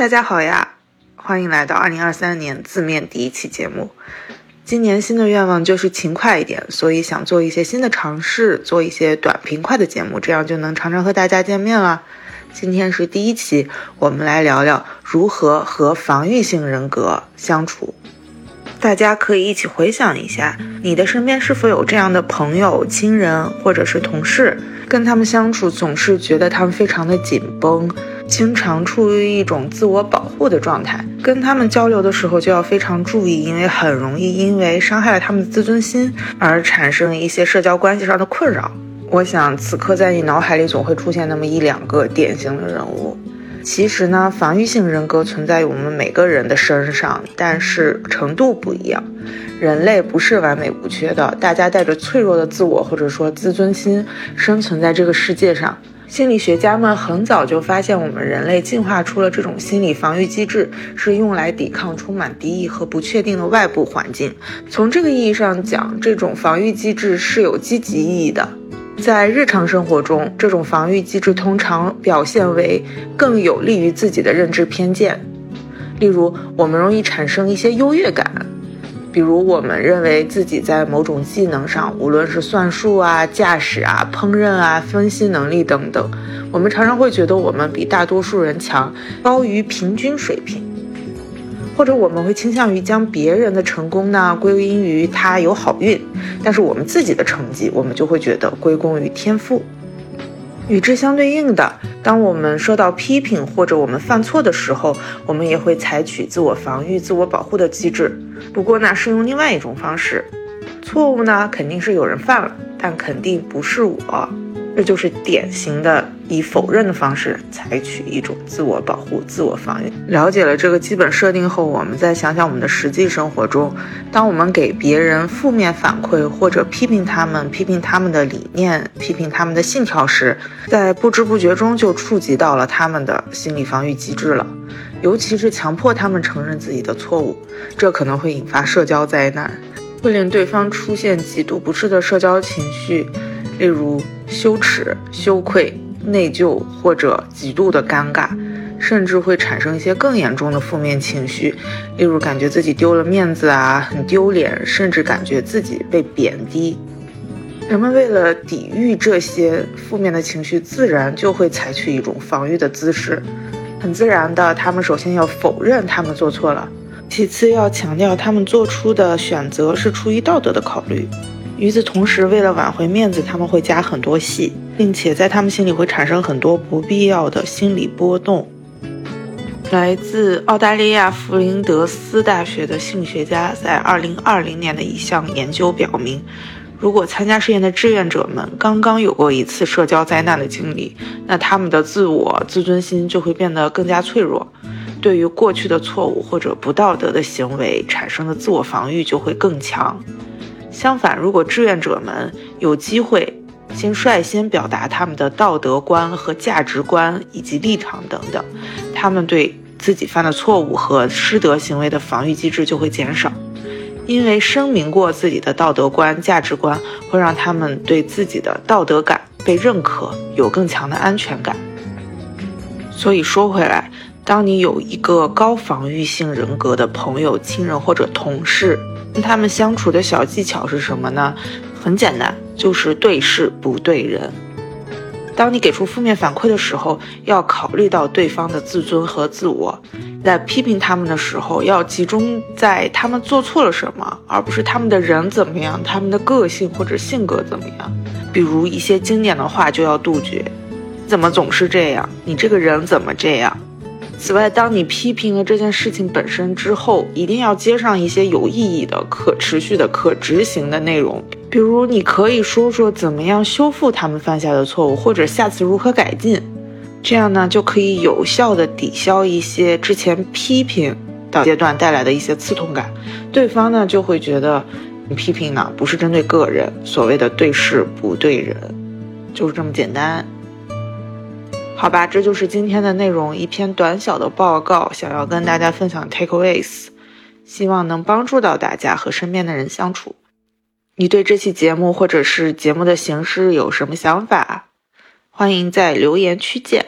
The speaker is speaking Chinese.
大家好呀，欢迎来到二零二三年字面第一期节目。今年新的愿望就是勤快一点，所以想做一些新的尝试，做一些短平快的节目，这样就能常常和大家见面了。今天是第一期，我们来聊聊如何和防御性人格相处。大家可以一起回想一下，你的身边是否有这样的朋友、亲人或者是同事，跟他们相处总是觉得他们非常的紧绷，经常处于一种自我保护的状态。跟他们交流的时候就要非常注意，因为很容易因为伤害了他们的自尊心而产生一些社交关系上的困扰。我想此刻在你脑海里总会出现那么一两个典型的人物。其实呢，防御性人格存在于我们每个人的身上，但是程度不一样。人类不是完美无缺的，大家带着脆弱的自我或者说自尊心生存在这个世界上。心理学家们很早就发现，我们人类进化出了这种心理防御机制，是用来抵抗充满敌意和不确定的外部环境。从这个意义上讲，这种防御机制是有积极意义的。在日常生活中，这种防御机制通常表现为更有利于自己的认知偏见。例如，我们容易产生一些优越感，比如我们认为自己在某种技能上，无论是算术啊、驾驶啊、烹饪啊、分析能力等等，我们常常会觉得我们比大多数人强，高于平均水平。或者我们会倾向于将别人的成功呢归因于他有好运，但是我们自己的成绩，我们就会觉得归功于天赋。与之相对应的，当我们受到批评或者我们犯错的时候，我们也会采取自我防御、自我保护的机制。不过呢，是用另外一种方式。错误呢，肯定是有人犯了，但肯定不是我。这就是典型的以否认的方式采取一种自我保护、自我防御。了解了这个基本设定后，我们再想想我们的实际生活中，当我们给别人负面反馈或者批评他们、批评他们的理念、批评他们的信条时，在不知不觉中就触及到了他们的心理防御机制了。尤其是强迫他们承认自己的错误，这可能会引发社交灾难，会令对方出现极度不适的社交情绪。例如羞耻、羞愧、内疚或者极度的尴尬，甚至会产生一些更严重的负面情绪，例如感觉自己丢了面子啊，很丢脸，甚至感觉自己被贬低。人们为了抵御这些负面的情绪，自然就会采取一种防御的姿势。很自然的，他们首先要否认他们做错了，其次要强调他们做出的选择是出于道德的考虑。与此同时，为了挽回面子，他们会加很多戏，并且在他们心里会产生很多不必要的心理波动。来自澳大利亚弗林德斯大学的心理学家在2020年的一项研究表明，如果参加试验的志愿者们刚刚有过一次社交灾难的经历，那他们的自我自尊心就会变得更加脆弱，对于过去的错误或者不道德的行为产生的自我防御就会更强。相反，如果志愿者们有机会先率先表达他们的道德观和价值观以及立场等等，他们对自己犯的错误和失德行为的防御机制就会减少，因为声明过自己的道德观、价值观会让他们对自己的道德感被认可，有更强的安全感。所以说回来，当你有一个高防御性人格的朋友、亲人或者同事，他们相处的小技巧是什么呢？很简单，就是对事不对人。当你给出负面反馈的时候，要考虑到对方的自尊和自我；在批评他们的时候，要集中在他们做错了什么，而不是他们的人怎么样、他们的个性或者性格怎么样。比如一些经典的话就要杜绝：“怎么总是这样？你这个人怎么这样？”此外，当你批评了这件事情本身之后，一定要接上一些有意义的、可持续的、可执行的内容。比如，你可以说说怎么样修复他们犯下的错误，或者下次如何改进。这样呢，就可以有效的抵消一些之前批评的阶段带来的一些刺痛感。对方呢，就会觉得你批评呢不是针对个人，所谓的对事不对人，就是这么简单。好吧，这就是今天的内容，一篇短小的报告，想要跟大家分享 takeaways，希望能帮助到大家和身边的人相处。你对这期节目或者是节目的形式有什么想法？欢迎在留言区见。